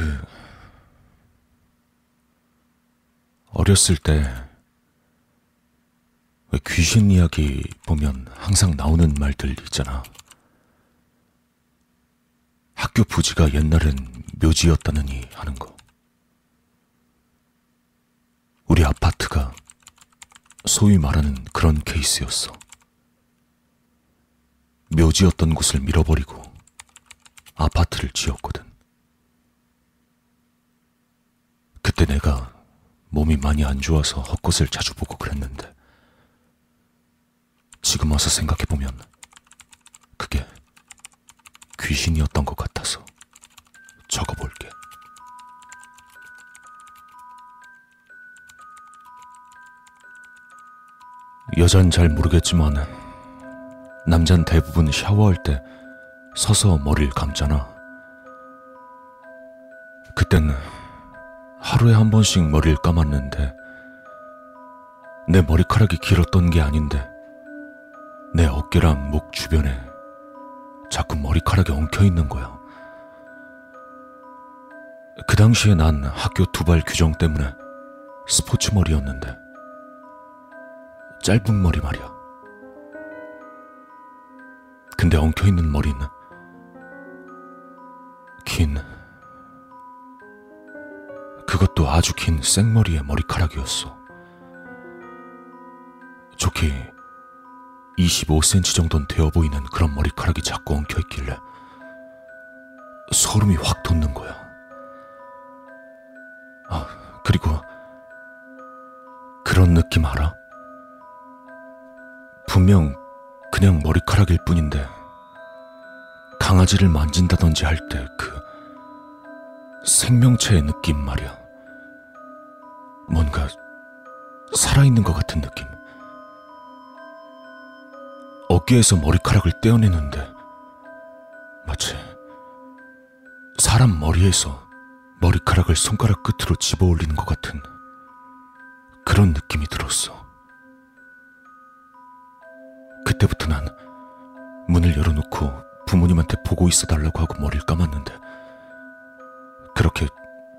그 어렸을 때왜 귀신 이야기 보면 항상 나오는 말들 있잖아. 학교 부지가 옛날엔 묘지였다느니 하는 거. 우리 아파트가 소위 말하는 그런 케이스였어. 묘지였던 곳을 밀어버리고 아파트를 지었거든. 그때 내가 몸이 많이 안 좋아서 헛것을 자주 보고 그랬는데, 지금 와서 생각해보면 그게 귀신이었던 것 같아서 적어볼게. 여잔 잘 모르겠지만 남잔 대부분 샤워할 때 서서 머리를 감잖아. 그땐 하루에 한 번씩 머리를 감았는데 내 머리카락이 길었던 게 아닌데 내 어깨랑 목 주변에 자꾸 머리카락이 엉켜 있는 거야. 그 당시에 난 학교 두발 규정 때문에 스포츠 머리였는데 짧은 머리 말이야. 근데 엉켜 있는 머리는 긴 그것도 아주 긴 생머리의 머리카락이었어. 좋게 25cm 정도는 되어 보이는 그런 머리카락이 자꾸 엉켜 있길래 소름이 확 돋는 거야. 아, 그리고 그런 느낌 알아? 분명 그냥 머리카락일 뿐인데 강아지를 만진다든지 할 때 그 생명체의 느낌 말이야. 뭔가 살아있는 것 같은 느낌. 어깨에서 머리카락을 떼어내는데 마치 사람 머리에서 머리카락을 손가락 끝으로 집어 올리는 것 같은 그런 느낌이 들었어. 그때부터 난 문을 열어놓고 부모님한테 보고 있어 달라고 하고 머리를 감았는데 그렇게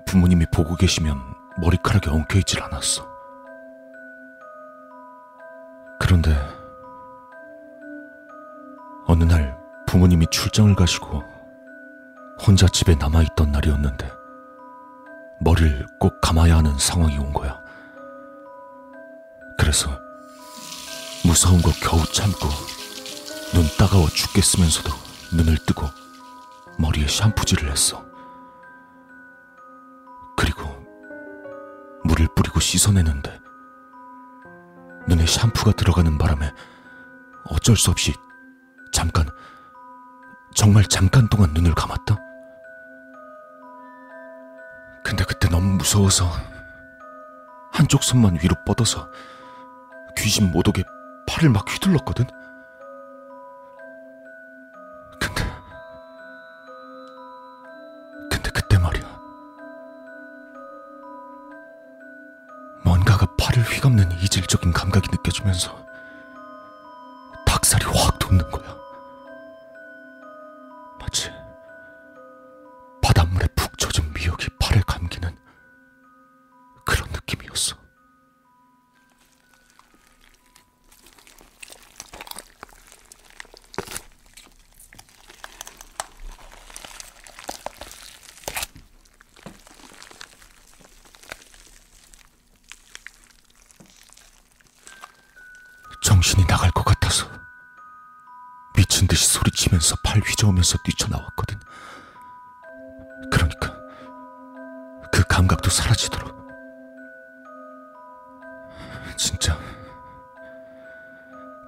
부모님이 보고 계시면 머리카락이 엉켜 있질 않았어. 그런데 어느 날 부모님이 출장을 가시고 혼자 집에 남아있던 날이었는데 머리를 꼭 감아야 하는 상황이 온 거야. 그래서 무서운 거 겨우 참고 눈 따가워 죽겠으면서도 눈을 뜨고 머리에 샴푸질을 했어. 뿌리고 씻어내는데 눈에 샴푸가 들어가는 바람에 어쩔 수 없이 잠깐, 정말 잠깐 동안 눈을 감았다. 근데 그때 너무 무서워서 한쪽 손만 위로 뻗어서 귀신 못 오게 팔을 막 휘둘렀거든. 팔을 휘감는 이질적인 감각이 느껴지면서 닭살이 확 돋는 거야. 정신이 나갈 것 같아서 미친 듯이 소리치면서 팔 휘저으면서 뛰쳐나왔거든. 그러니까 그 감각도 사라지도록. 진짜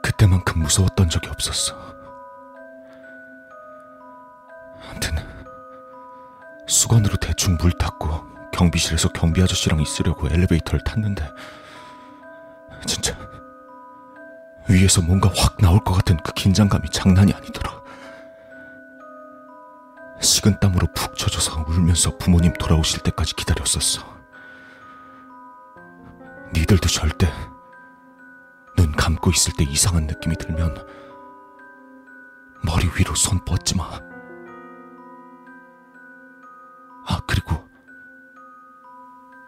그때만큼 무서웠던 적이 없었어. 아무튼 수건으로 대충 물 닦고 경비실에서 경비 아저씨랑 있으려고 엘리베이터를 탔는데 진짜 위에서 뭔가 확 나올 것 같은 그 긴장감이 장난이 아니더라. 식은 땀으로 푹 젖어서 울면서 부모님 돌아오실 때까지 기다렸었어. 니들도 절대 눈 감고 있을 때 이상한 느낌이 들면 머리 위로 손 뻗지 마. 아, 그리고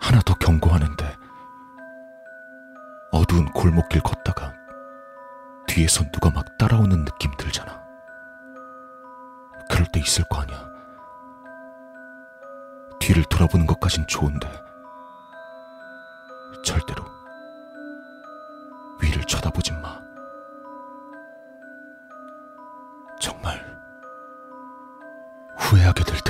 하나 더 경고하는데 어두운 골목길 걷다가 뒤에서 누가 막 따라오는 느낌 들잖아. 그럴 때 있을 거 아니야. 뒤를 돌아보는 것까진 좋은데 절대로 위를 쳐다보진 마. 정말 후회하게 될.